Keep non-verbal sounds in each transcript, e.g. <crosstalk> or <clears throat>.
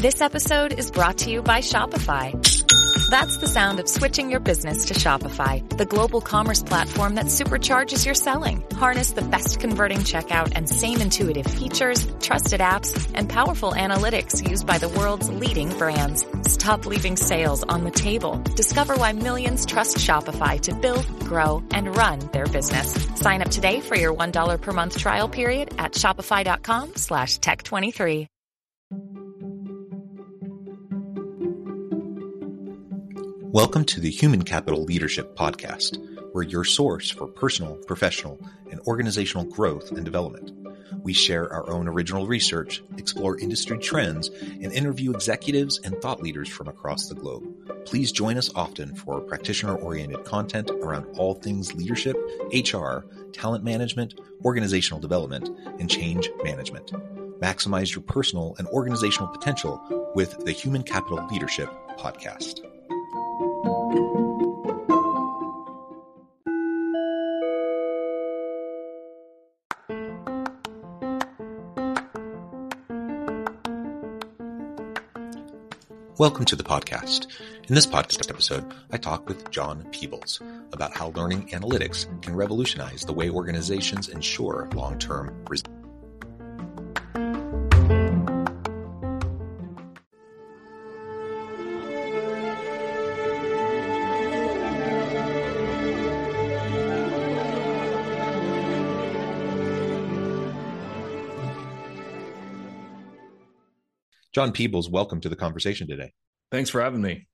This episode is brought to you by Shopify. That's the sound of switching your business to Shopify, the global commerce platform that supercharges your selling. Harness the best converting checkout and same intuitive features, trusted apps, and powerful analytics used by the world's leading brands. Stop leaving sales on the table. Discover why millions trust Shopify to build, grow, and run their business. Sign up today for your $1 per month trial period at shopify.com slash tech23. Welcome to the Human Capital Leadership Podcast, where your source for personal, professional, and organizational growth and development. We share our own original research, explore industry trends, and interview executives and thought leaders from across the globe. Please join us often for practitioner oriented content around all things leadership, HR, talent management, organizational development, and change management. Maximize your personal and organizational potential with the Human Capital Leadership Podcast. Welcome to the podcast. In this podcast episode, I talk with John Peebles about how learning analytics can revolutionize the way organizations ensure long term results. John Peebles, welcome to the conversation today. Thanks for having me.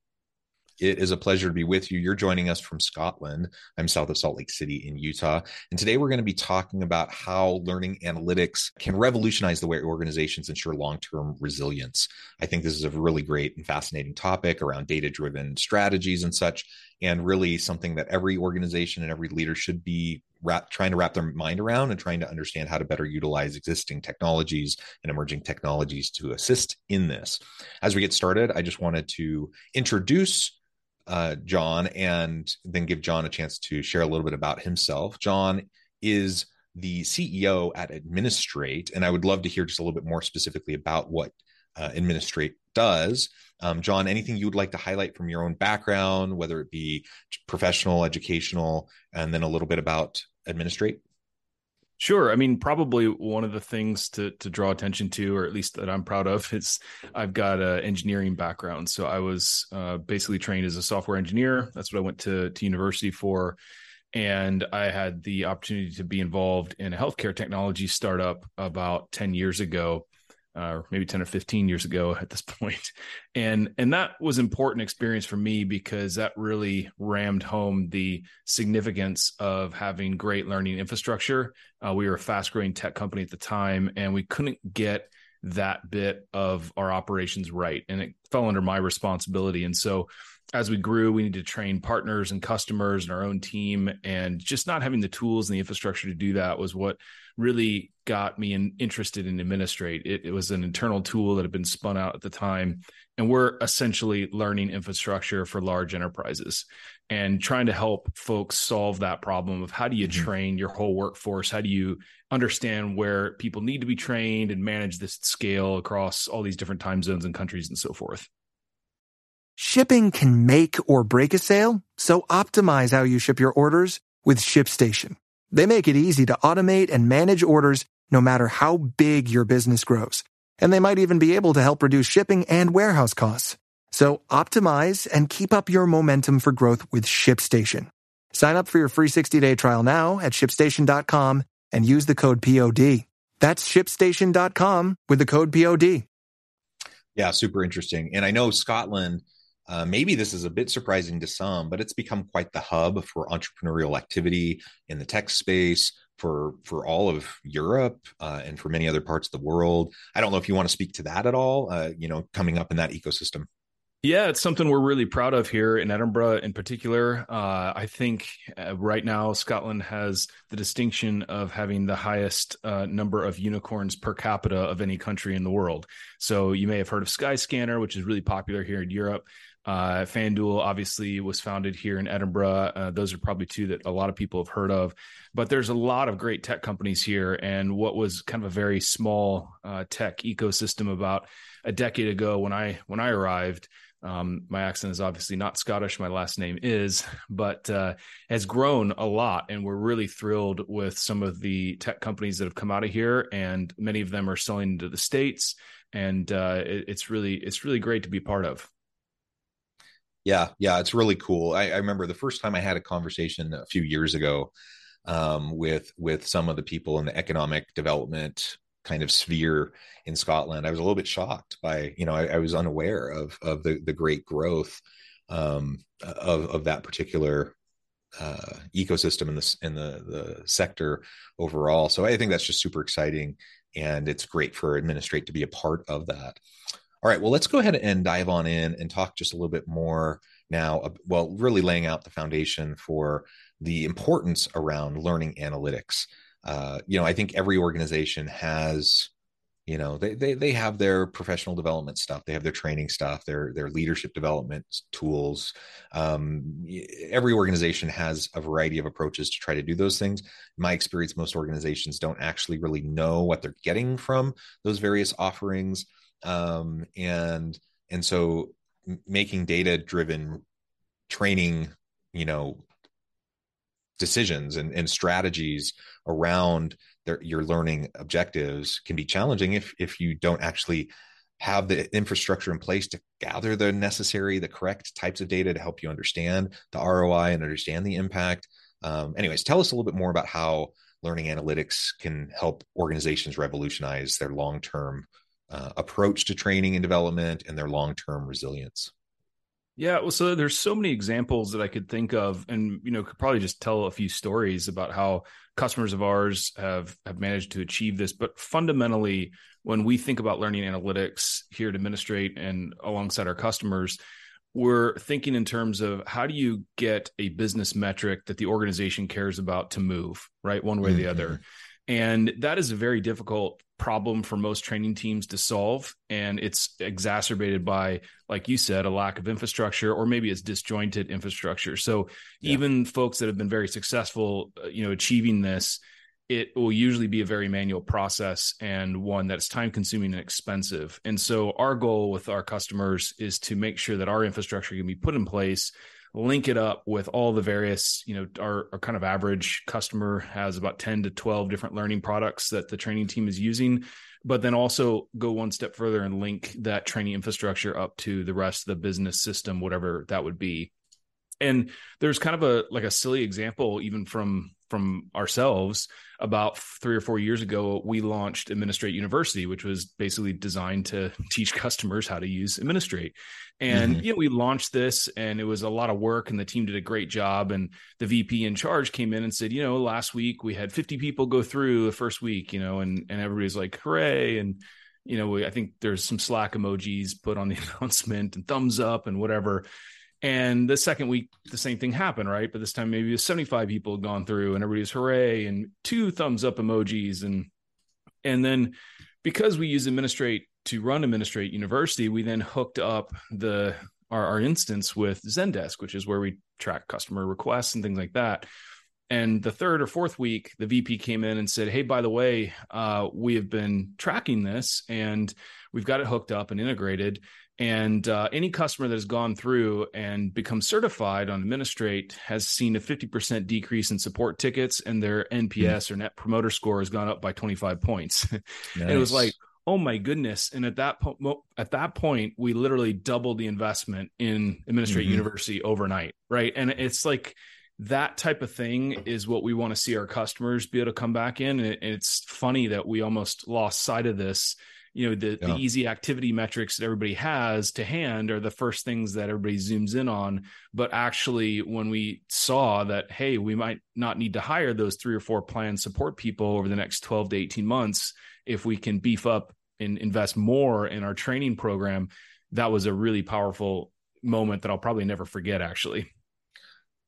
It is a pleasure to be with you. You're joining us from Scotland. I'm south of Salt Lake City in Utah. And today we're going to be talking about how learning analytics can revolutionize the way organizations ensure long term resilience. I think this is a really great and fascinating topic around data driven strategies and such, and really something that every organization and every leader should be wrap, trying to wrap their mind around and trying to understand how to better utilize existing technologies and emerging technologies to assist in this. As we get started, I just wanted to introduce uh, John and then give John a chance to share a little bit about himself. John is the CEO at Administrate, and I would love to hear just a little bit more specifically about what uh, Administrate does. Um, John, anything you would like to highlight from your own background, whether it be professional, educational, and then a little bit about Administrate? Sure. I mean, probably one of the things to to draw attention to, or at least that I'm proud of, <laughs> is I've got an engineering background. So I was uh, basically trained as a software engineer. That's what I went to to university for, and I had the opportunity to be involved in a healthcare technology startup about ten years ago uh, maybe 10 or 15 years ago at this. <laughs> And and that was important experience for me because that really rammed home the significance of having great learning infrastructure. Uh, we were a fast growing tech company at the time and we couldn't get that bit of our operations right and it fell under my responsibility and so as we grew, we needed to train partners and customers and our own team. And just not having the tools and the infrastructure to do that was what really got me in, interested in Administrate. It, it was an internal tool that had been spun out at the time. And we're essentially learning infrastructure for large enterprises and trying to help folks solve that problem of how do you mm-hmm. train your whole workforce? How do you understand where people need to be trained and manage this scale across all these different time zones and countries and so forth? Shipping can make or break a sale, so optimize how you ship your orders with ShipStation. They make it easy to automate and manage orders no matter how big your business grows. And they might even be able to help reduce shipping and warehouse costs. So optimize and keep up your momentum for growth with ShipStation. Sign up for your free 60-day trial now at shipstation.com and use the code POD. That's shipstation.com with the code POD. Yeah, super interesting. And I know Scotland – uh, maybe this is a bit surprising to some, but it's become quite the hub for entrepreneurial activity in the tech space. for for all of Europe uh, and for many other parts of the world. I don't know if you want to speak to that at all. Uh, you know, coming up in that ecosystem. Yeah, it's something we're really proud of here in Edinburgh, in particular. Uh, I think uh, right now Scotland has the distinction of having the highest uh, number of unicorns per capita of any country in the world. So you may have heard of Skyscanner, which is really popular here in Europe. Uh, FanDuel obviously was founded here in Edinburgh. Uh, those are probably two that a lot of people have heard of. But there's a lot of great tech companies here, and what was kind of a very small uh, tech ecosystem about a decade ago when I when I arrived. Um, my accent is obviously not Scottish. My last name is, <laughs> but uh, has grown a lot, and we're really thrilled with some of the tech companies that have come out of here, and many of them are selling into the states, and uh, it, it's really it's really great to be part of. Yeah, yeah, it's really cool. I, I, remember the first time I had a conversation a few years ago um, with with some of the people in the economic development kind of sphere in Scotland. I was a little bit shocked by, you know, I, I was unaware of of the the great growth um, of of that particular uh, ecosystem in the in the the sector overall. So I think that's just super exciting, and it's great for Administrate to be a part of that. All right, well, let's go ahead and dive on in and talk just a little bit more now. Well, really laying out the foundation for the importance around learning analytics. Uh, you know, I think every organization has, you know, they, they they have their professional development stuff, they have their training stuff, their their leadership development tools. Um, every organization has a variety of approaches to try to do those things. In my experience, most organizations don't actually really know what they're getting from those various offerings um, and and so making data driven training you know decisions and, and strategies around their, your learning objectives can be challenging if if you don't actually have the infrastructure in place to gather the necessary the correct types of data to help you understand the roi and understand the impact. Um, anyways tell us a little bit more about how learning analytics can help organizations revolutionize their long-term uh, approach to training and development and their long-term resilience yeah well so there's so many examples that i could think of and you know could probably just tell a few stories about how customers of ours have have managed to achieve this but fundamentally when we think about learning analytics here to administrate and alongside our customers we're thinking in terms of how do you get a business metric that the organization cares about to move right one way or the mm-hmm. other and that is a very difficult problem for most training teams to solve. And it's exacerbated by, like you said, a lack of infrastructure, or maybe it's disjointed infrastructure. So yeah. even folks that have been very successful, uh, you know, achieving this, it will usually be a very manual process and one that's time consuming and expensive. And so our goal with our customers is to make sure that our infrastructure can be put in place link it up with all the various you know our, our, kind of average customer has about 10 to 12 different learning products that the training team is using but then also go one step further and link that training infrastructure up to the rest of the business system whatever that would be. And there's kind of a like a silly example even from from ourselves about three or four years ago we launched administrate university which was basically designed to <laughs> teach customers how to use administrate. And mm-hmm. you know we launched this and it was a lot of work and the team did a great job. And the vp in charge came in and said you know last week we had 50 people go through the first week you know and and everybody's like hooray. And you know we, i think there's some slack emojis put on the <laughs> announcement and thumbs up and whatever and the second week, the same thing happened, right? But this time, maybe it was 75 people had gone through, and everybody's hooray and two thumbs up emojis, and and then because we use Administrate to run Administrate University, we then hooked up the our, our instance with Zendesk, which is where we track customer requests and things like that. And the third or fourth week, the VP came in and said, "Hey, by the way, uh, we have been tracking this, and we've got it hooked up and integrated." And uh, any customer that has gone through and become certified on Administrate has seen a 50% decrease in support tickets, and their NPS mm. or Net Promoter Score has gone up by 25 points. Nice. <laughs> and it was like, oh my goodness! And at that po- at that point, we literally doubled the investment in Administrate mm-hmm. University overnight, right? And it's like that type of thing is what we want to see our customers be able to come back in. And it's funny that we almost lost sight of this you know the, yeah. the easy activity metrics that everybody has to hand are the first things that everybody zooms in on but actually when we saw that hey we might not need to hire those three or four plan support people over the next 12 to 18 months if we can beef up and invest more in our training program that was a really powerful moment that I'll probably never forget actually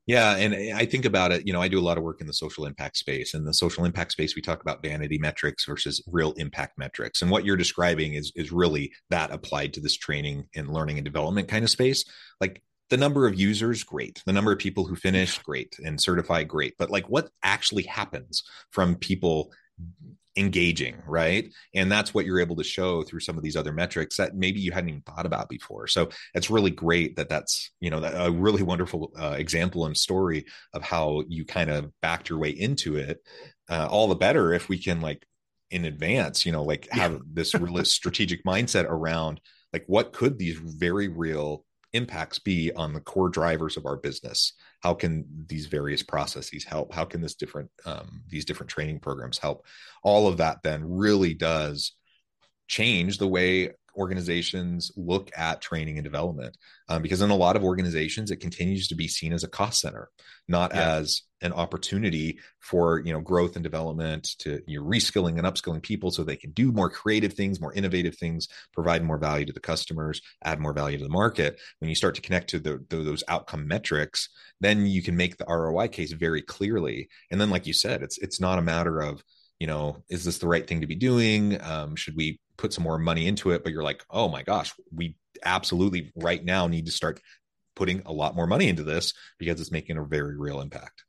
yeah, and eh, I think about it, you know, I do a lot of work in the social impact space. In the social impact space, we talk about vanity metrics versus real impact metrics. And what you're describing is is really that applied to this training and learning and development kind of space. Like the number of users great the number of people who finish great and certify great but like what actually happens from people engaging, right? And that's what you're able to show through some of these other metrics that maybe you hadn't even thought about before. So it's really great that that's, you know, a really wonderful uh, example and story of how you kind of backed your way into it. Uh, all the better if we can like in advance, you know, like have yeah. this really strategic mindset around like what could these very real impacts be on the core drivers of our business? How can these various processes help? How can this different um, these different training programs help? All of that then really does change the way organizations look at training and development um, because in a lot of organizations it continues to be seen as a cost center not yeah. as an opportunity for you know growth and development to you know, reskilling and upskilling people so they can do more creative things more innovative things provide more value to the customers add more value to the market. When you start to connect to the, the, those outcome metrics then you can make the roi case very clearly. And then like you said it's it's not a matter of you know is this the right thing to be doing? Um, should we put some more money into it but you're like oh my gosh we absolutely right now need to start putting a lot more money into this because it's making a very real impact.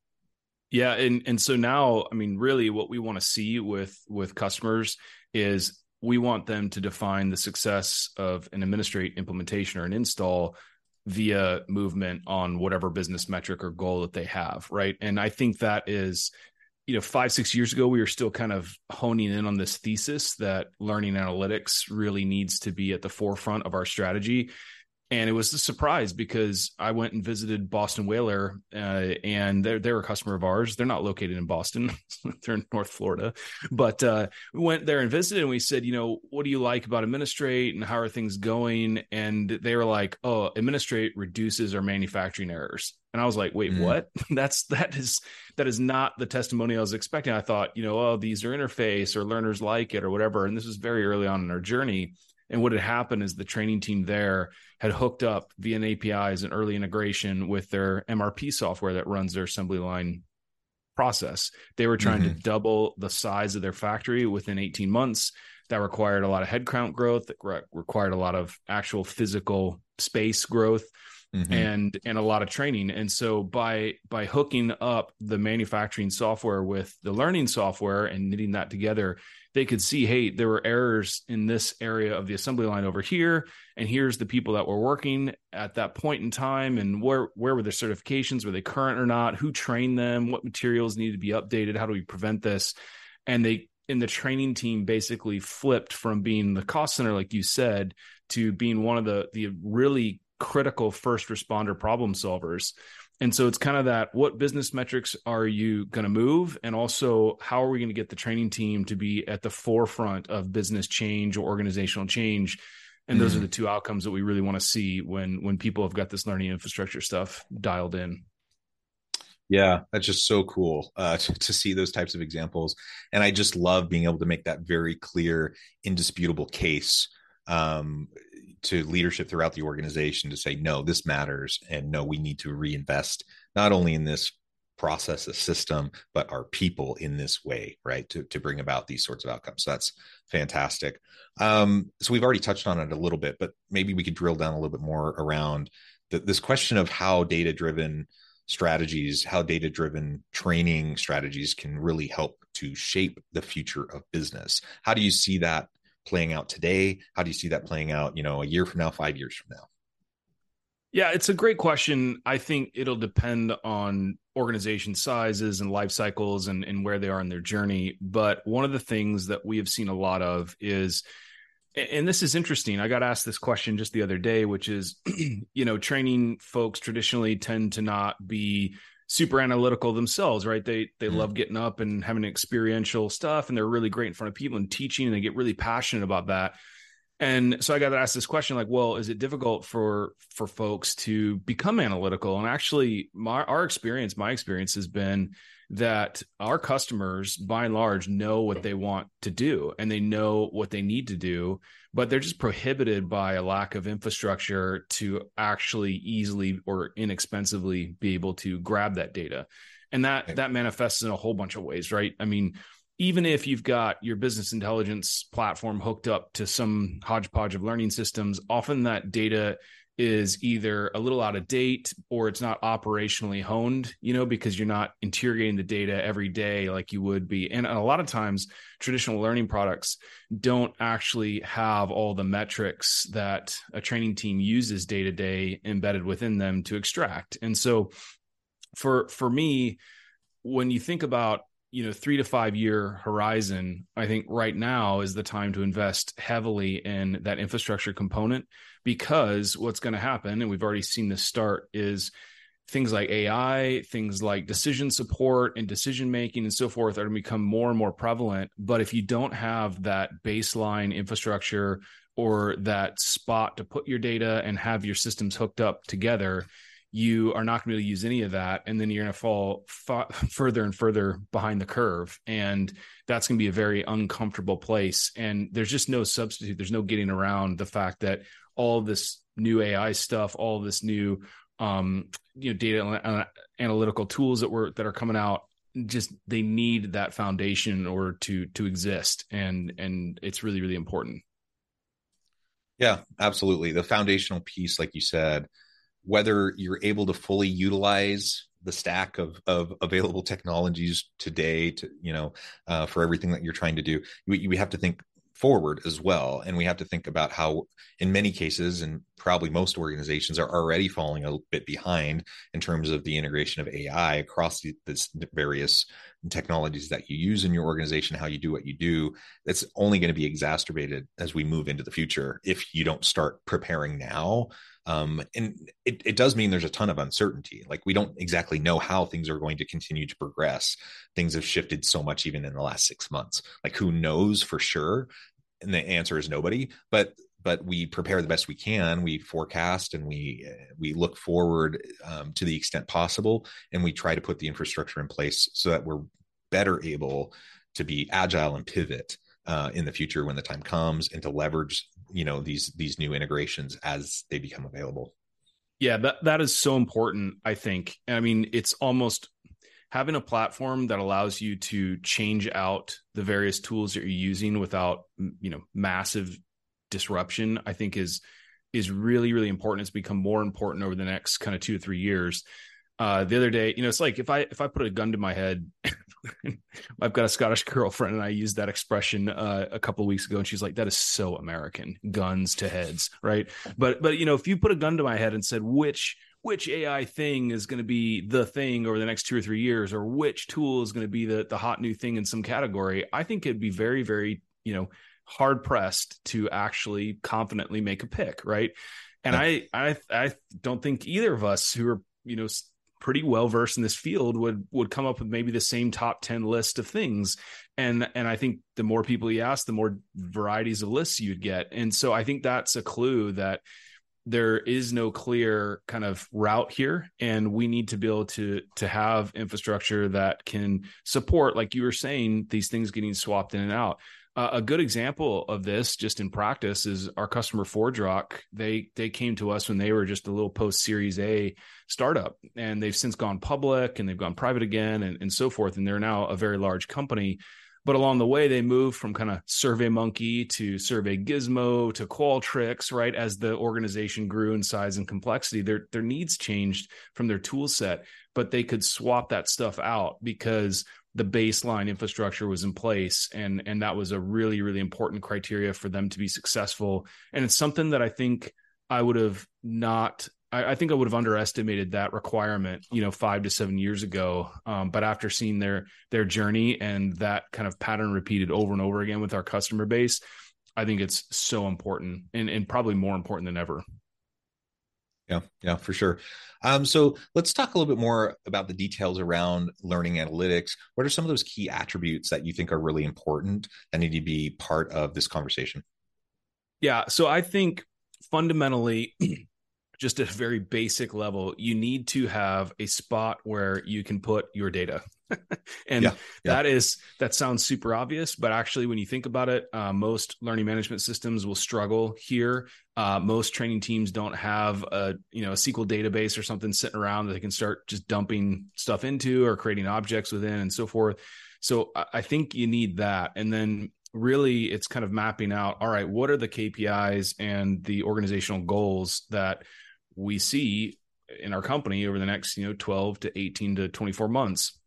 Yeah and and so now i mean really what we want to see with with customers is we want them to define the success of an administrate implementation or an install via movement on whatever business metric or goal that they have right? And i think that is you know, five, six years ago, we were still kind of honing in on this thesis that learning analytics really needs to be at the forefront of our strategy and it was a surprise because I went and visited Boston Whaler, uh, and they're they're a customer of ours. They're not located in Boston; <laughs> they're in North Florida. But uh, we went there and visited, and we said, you know, what do you like about Administrate, and how are things going? And they were like, oh, Administrate reduces our manufacturing errors. And I was like, wait, mm. what? <laughs> That's that is that is not the testimony I was expecting. I thought, you know, oh, these are interface or learners like it or whatever. And this was very early on in our journey. And what had happened is the training team there had hooked up via an APIs and early integration with their MRP software that runs their assembly line process. They were trying mm-hmm. to double the size of their factory within 18 months. That required a lot of headcount growth, that re- required a lot of actual physical space growth. Mm-hmm. and and a lot of training and so by by hooking up the manufacturing software with the learning software and knitting that together they could see, hey, there were errors in this area of the assembly line over here, and here's the people that were working at that point in time, and where where were their certifications? Were they current or not? Who trained them? What materials need to be updated? How do we prevent this? And they in the training team basically flipped from being the cost center, like you said, to being one of the the really critical first responder problem solvers and so it's kind of that what business metrics are you going to move? And also, how are we going to get the training team to be at the forefront of business change or organizational change? And those are mm. the two outcomes that we really want to see when when people have got this learning infrastructure stuff dialed in. Yeah, that's just so cool uh, to, to, see those types of examples, and I just love being able to make that very clear, indisputable case um, to leadership throughout the organization to say no this matters and no we need to reinvest not only in this process a system but our people in this way right to, to bring about these sorts of outcomes. So that's fantastic. Um, so we've already touched on it a little bit but maybe we could drill down a little bit more around the, this question of how data driven strategies how data driven training strategies can really help to shape the future of business. How do you see that playing out today? How do you see that playing out, you know, a year from now, five years from now? Yeah, it's a great question. I think it'll depend on organization sizes and life cycles and, and where they are in their journey. But one of the things that we have seen a lot of is, and this is interesting. I got asked this question just the other day, which is, <clears throat> you know, training folks traditionally tend to not be super analytical themselves, right? They they Mm. love getting up and having experiential stuff, and they're really great in front of people and teaching, and they get really passionate about that. And so I got to ask this question, like, well, is it difficult for for folks to become analytical? And actually, my our experience, my experience has been that our customers, by and large, know what they want to do and they know what they need to do, but they're just prohibited by a lack of infrastructure to actually easily or inexpensively be able to grab that data. And that that manifests in a whole bunch of ways, right? I mean, even if you've got your business intelligence platform hooked up to some hodgepodge of learning systems, often that data is either a little out of date or it's not operationally honed, you know, because you're not interrogating the data every day like you would be. And a lot of times, traditional learning products don't actually have all the metrics that a training team uses day to day embedded within them to extract. And so, for for me, when you think about you know three to five year horizon i think right now is the time to invest heavily in that infrastructure component because what's going to happen and we've already seen this start is things like ai things like decision support and decision making and so forth are going to become more and more prevalent. But if you don't have that baseline infrastructure or that spot to put your data and have your systems hooked up together you are not going to be able to use any of that. And then you're going to fall fa- <laughs> further and further behind the curve. And that's going to be a very uncomfortable place. And there's just no substitute. There's no getting around the fact that all this new ai stuff all this new um you know data ana- analytical tools that were that are coming out just they need that foundation in order to to exist and and it's really really important Yeah, absolutely. The foundational piece, like you said, whether you're able to fully utilize the stack of of available technologies today to you know uh, for everything that you're trying to do, we, we have to think forward as well, and we have to think about how, in many cases, and probably most organizations are already falling a bit behind in terms of the integration of AI across the, this various technologies that you use in your organization, how you do what you do. That's only going to be exacerbated as we move into the future if you don't start preparing now. Um, and it, it does mean there's a ton of uncertainty. Like we don't exactly know how things are going to continue to progress. Things have shifted so much even in the last six months. Like who knows for sure? And the answer is nobody. But but we prepare the best we can. We forecast and we we look forward um, to the extent possible, and we try to put the infrastructure in place so that we're better able to be agile and pivot uh, in the future when the time comes, and to leverage you know these these new integrations as they become available. Yeah, that that is so important, I think. I mean, it's almost having a platform that allows you to change out the various tools that you're using without, you know, massive disruption, I think is is really really important. It's become more important over the next kind of 2 to 3 years. Uh the other day, you know, it's like if I if I put a gun to my head <laughs> I've got a Scottish girlfriend, and I used that expression uh, a couple of weeks ago, and she's like, "That is so American, guns to heads, right?" But but you know, if you put a gun to my head and said which which AI thing is going to be the thing over the next two or three years, or which tool is going to be the the hot new thing in some category, I think it'd be very very you know hard pressed to actually confidently make a pick, right? And I I I don't think either of us who are you know pretty well versed in this field would would come up with maybe the same top 10 list of things. And and i think the more people you ask the more varieties of lists you'd get. And so i think that's a clue that there is no clear kind of route here and we need to be able to to have infrastructure that can support like you were saying these things getting swapped in and out uh, a good example of this just in practice is our customer ForgeRock. They they came to us when they were just a little post Series A startup, and they've since gone public and they've gone private again, and, and so forth. And they're now a very large company. But along the way, they moved from kind of Survey Monkey to Survey Gizmo to Qualtrics, right? As the organization grew in size and complexity, their their needs changed from their tool set, but they could swap that stuff out because the baseline infrastructure was in place and and that was a really really important criteria for them to be successful and it's something that i think i would have not I, think I would have underestimated that requirement, you know, five to seven years ago. Um, but after seeing their their journey and that kind of pattern repeated over and over again with our customer base, I think it's so important and, and probably more important than ever. Yeah, yeah, for sure. Um, so let's talk a little bit more about the details around learning analytics. What are some of those key attributes that you think are really important that need to be part of this conversation? Yeah, so I think fundamentally, <clears throat> just at a very basic level, you need to have a spot where you can put your data. <laughs> and yeah, yeah. that is that sounds super obvious but actually when you think about it uh, most learning management systems will struggle here. Uh, most training teams don't have a you know a sql database or something sitting around that they can start just dumping stuff into or creating objects within and so forth. So i think you need that. And then really it's kind of mapping out all right what are the kpis and the organizational goals that we see in our company over the next you know 12 to 18 to 24 months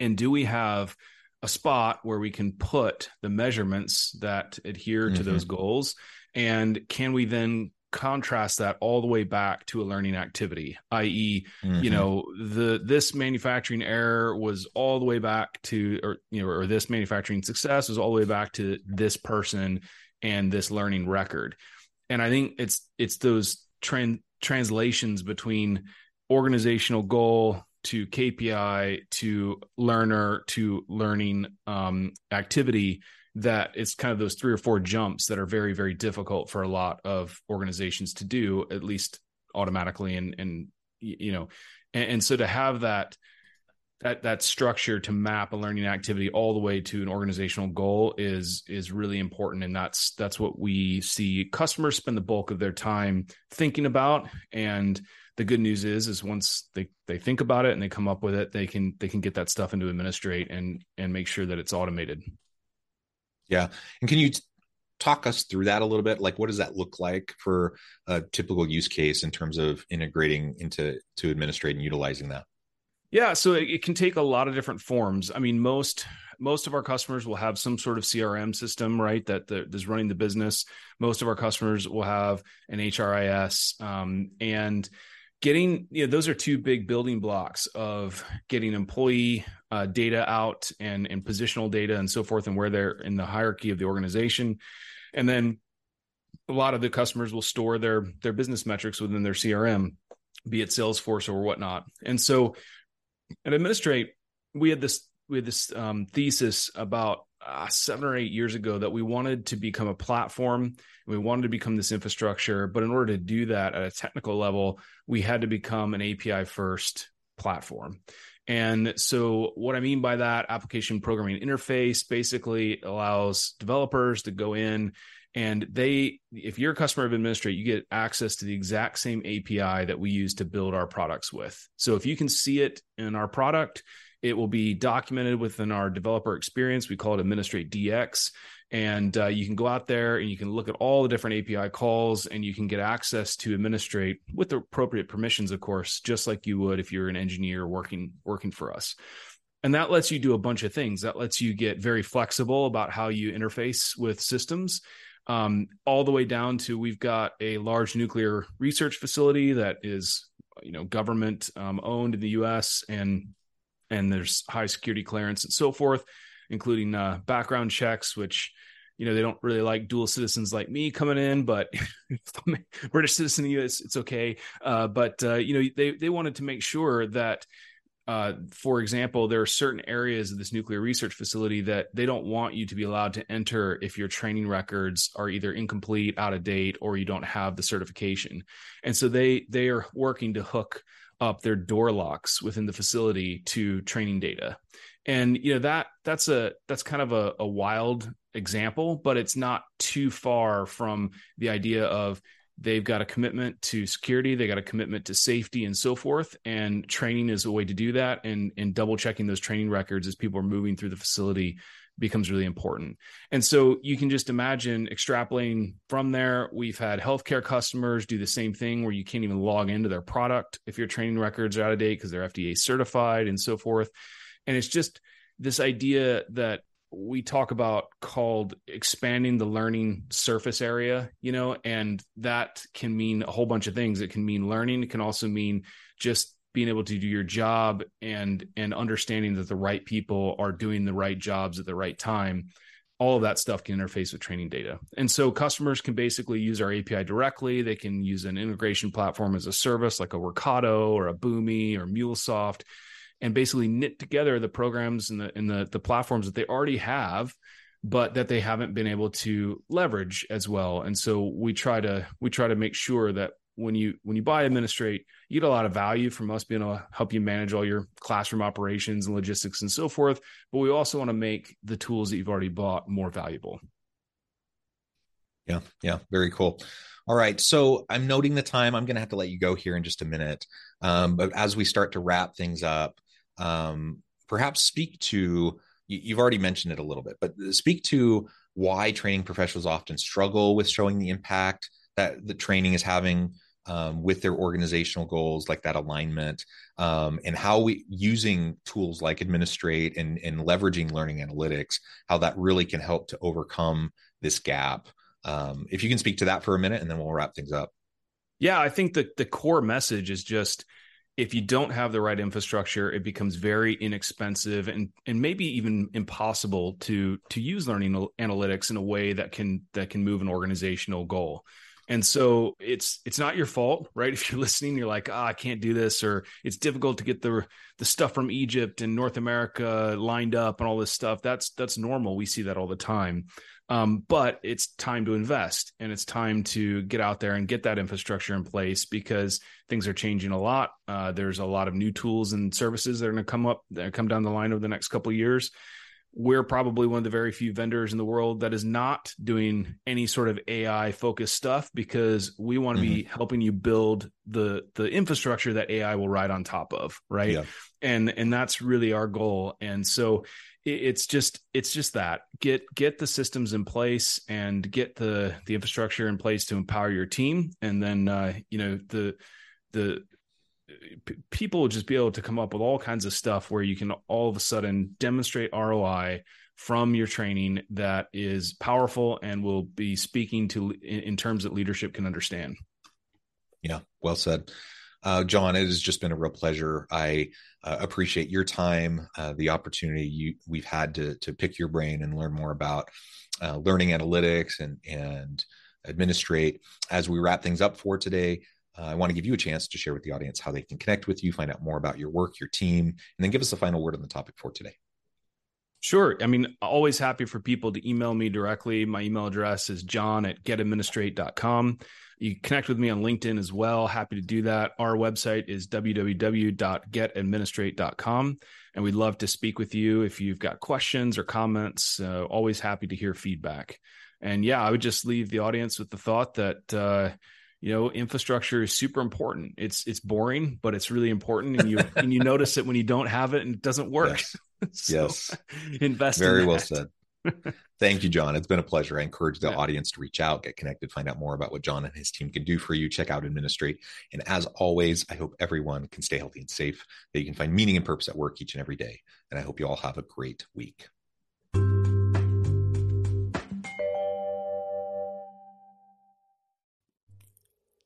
and do we have a spot where we can put the measurements that adhere mm-hmm. to those mm-hmm. goals and can we then contrast that all the way back to a learning activity i.e mm-hmm. you know the this manufacturing error was all the way back to or you know or this manufacturing success was all the way back to this person and this learning record and i think it's it's those trend translations between organizational goal to KPI to learner to learning um, activity that it's kind of those three or four jumps that are very very difficult for a lot of organizations to do at least automatically and and you know and, and so to have that that that structure to map a learning activity all the way to an organizational goal is is really important. And that's that's what we see customers spend the bulk of their time thinking about. And the good news is is once they they think about it and they come up with it they can they can get that stuff into administrate and and make sure that it's automated. Yeah. And can you talk us through that a little bit? Like what does that look like for a typical use case in terms of integrating into to administrate and utilizing that? Yeah. So it, it can take a lot of different forms. I mean most most of our customers will have some sort of crm system right that, that is running the business. Most of our customers will have an hris um, and getting you know those are two big building blocks of getting employee uh, data out and and positional data and so forth and where they're in the hierarchy of the organization. And then a lot of the customers will store their their business metrics within their crm be it salesforce or whatnot. And so at administrate we had this we had this um, thesis about uh, seven or eight years ago that we wanted to become a platform. We wanted to become this infrastructure, but in order to do that at a technical level, we had to become an API first platform. And so, what I mean by that, application programming interface basically allows developers to go in and they, if you're a customer of Administrate, you get access to the exact same API that we use to build our products with. So, if you can see it in our product, it will be documented within our developer experience. We call it Administrate DX. And uh, you can go out there and you can look at all the different API calls and you can get access to administrate with the appropriate permissions, of course, just like you would if you're an engineer working working for us. And that lets you do a bunch of things. That lets you get very flexible about how you interface with systems. Um, all the way down to we've got a large nuclear research facility that is you know government um, owned in the US and and there's high security clearance and so forth, including uh, background checks, which you know they don't really like dual citizens like me coming in, but <laughs> British citizen, US, it's okay. Uh, but uh, you know they they wanted to make sure that. Uh, for example, there are certain areas of this nuclear research facility that they don't want you to be allowed to enter if your training records are either incomplete, out of date, or you don't have the certification. And so they they are working to hook up their door locks within the facility to training data. And you know that that's a that's kind of a, a wild example but it's not too far from the idea of they've got a commitment to security they got a commitment to safety and so forth and training is a way to do that. And and double checking those training records as people are moving through the facility becomes really important. And so you can just imagine extrapolating from there. We've had healthcare customers do the same thing where you can't even log into their product if your training records are out of date because they're FDA certified and so forth. And it's just this idea that we talk about called expanding the learning surface area, you know, and that can mean a whole bunch of things. It can mean learning, it can also mean just being able to do your job and and understanding that the right people are doing the right jobs at the right time all of that stuff can interface with training data. And so customers can basically use our API directly. They can use an integration platform as a service like a Workato or a Boomi or MuleSoft and basically knit together the programs and the and the, the platforms that they already have but that they haven't been able to leverage as well and so we try to we try to make sure that when you when you buy administrate you get a lot of value from us being able to help you manage all your classroom operations and logistics and so forth. But we also want to make the tools that you've already bought more valuable. Yeah yeah very cool. All right so i'm noting the time. I'm going to have to let you go here in just a minute. Um, but as we start to wrap things up um, perhaps speak to you've already mentioned it a little bit but speak to why training professionals often struggle with showing the impact that the training is having um, with their organizational goals like that alignment um, and how we using tools like administrate and, and leveraging learning analytics how that really can help to overcome this gap um, if you can speak to that for a minute and then we'll wrap things up yeah i think that the core message is just if you don't have the right infrastructure, it becomes very inexpensive and and maybe even impossible to to use learning analytics in a way that can that can move an organizational goal. And so it's it's not your fault, right? <laughs> If you're listening, you're like, ah, I can't do this, or it's difficult to get the the stuff from Egypt and North America lined up and all this stuff. That's that's normal. We see that all the time. Um, but it's time to invest and it's time to get out there and get that infrastructure in place because things are changing a lot. Uh, there's a lot of new tools and services that are going to come up that come down the line over the next couple of years. We're probably one of the very few vendors in the world that is not doing any sort of AI focused stuff because we want to mm-hmm. be helping you build the the infrastructure that AI will ride on top of, right? Yeah. And and that's really our goal. And so it's just it's just that get get the systems in place and get the the infrastructure in place to empower your team and then uh you know the the p- people will just be able to come up with all kinds of stuff where you can all of a sudden demonstrate ROI from your training that is powerful and will be speaking to in, in terms that leadership can understand yeah well said uh, John, it has just been a real pleasure. I uh, appreciate your time, uh, the opportunity you, we've had to to pick your brain and learn more about uh, learning analytics and and administrate. As we wrap things up for today, uh, I want to give you a chance to share with the audience how they can connect with you, find out more about your work, your team, and then give us a final word on the topic for today. Sure. I mean, always happy for people to email me directly. My email address is john at getadministrate.com. You connect with me on LinkedIn as well. Happy to do that. Our website is www.getadministrate.com. And we'd love to speak with you if you've got questions or comments. Uh, always happy to hear feedback. And yeah, I would just leave the audience with the thought that, uh, you know infrastructure is super important it's it's boring but it's really important and you <laughs> and you notice it when you don't have it and it doesn't work yes, <laughs> so yes. invest very in well said Thank you, John. It's been a pleasure. I encourage the yeah. audience to reach out, get connected, find out more about what John and his team can do for you. Check out Administrate. And as always, I hope everyone can stay healthy and safe, that you can find meaning and purpose at work each and every day. And I hope you all have a great week.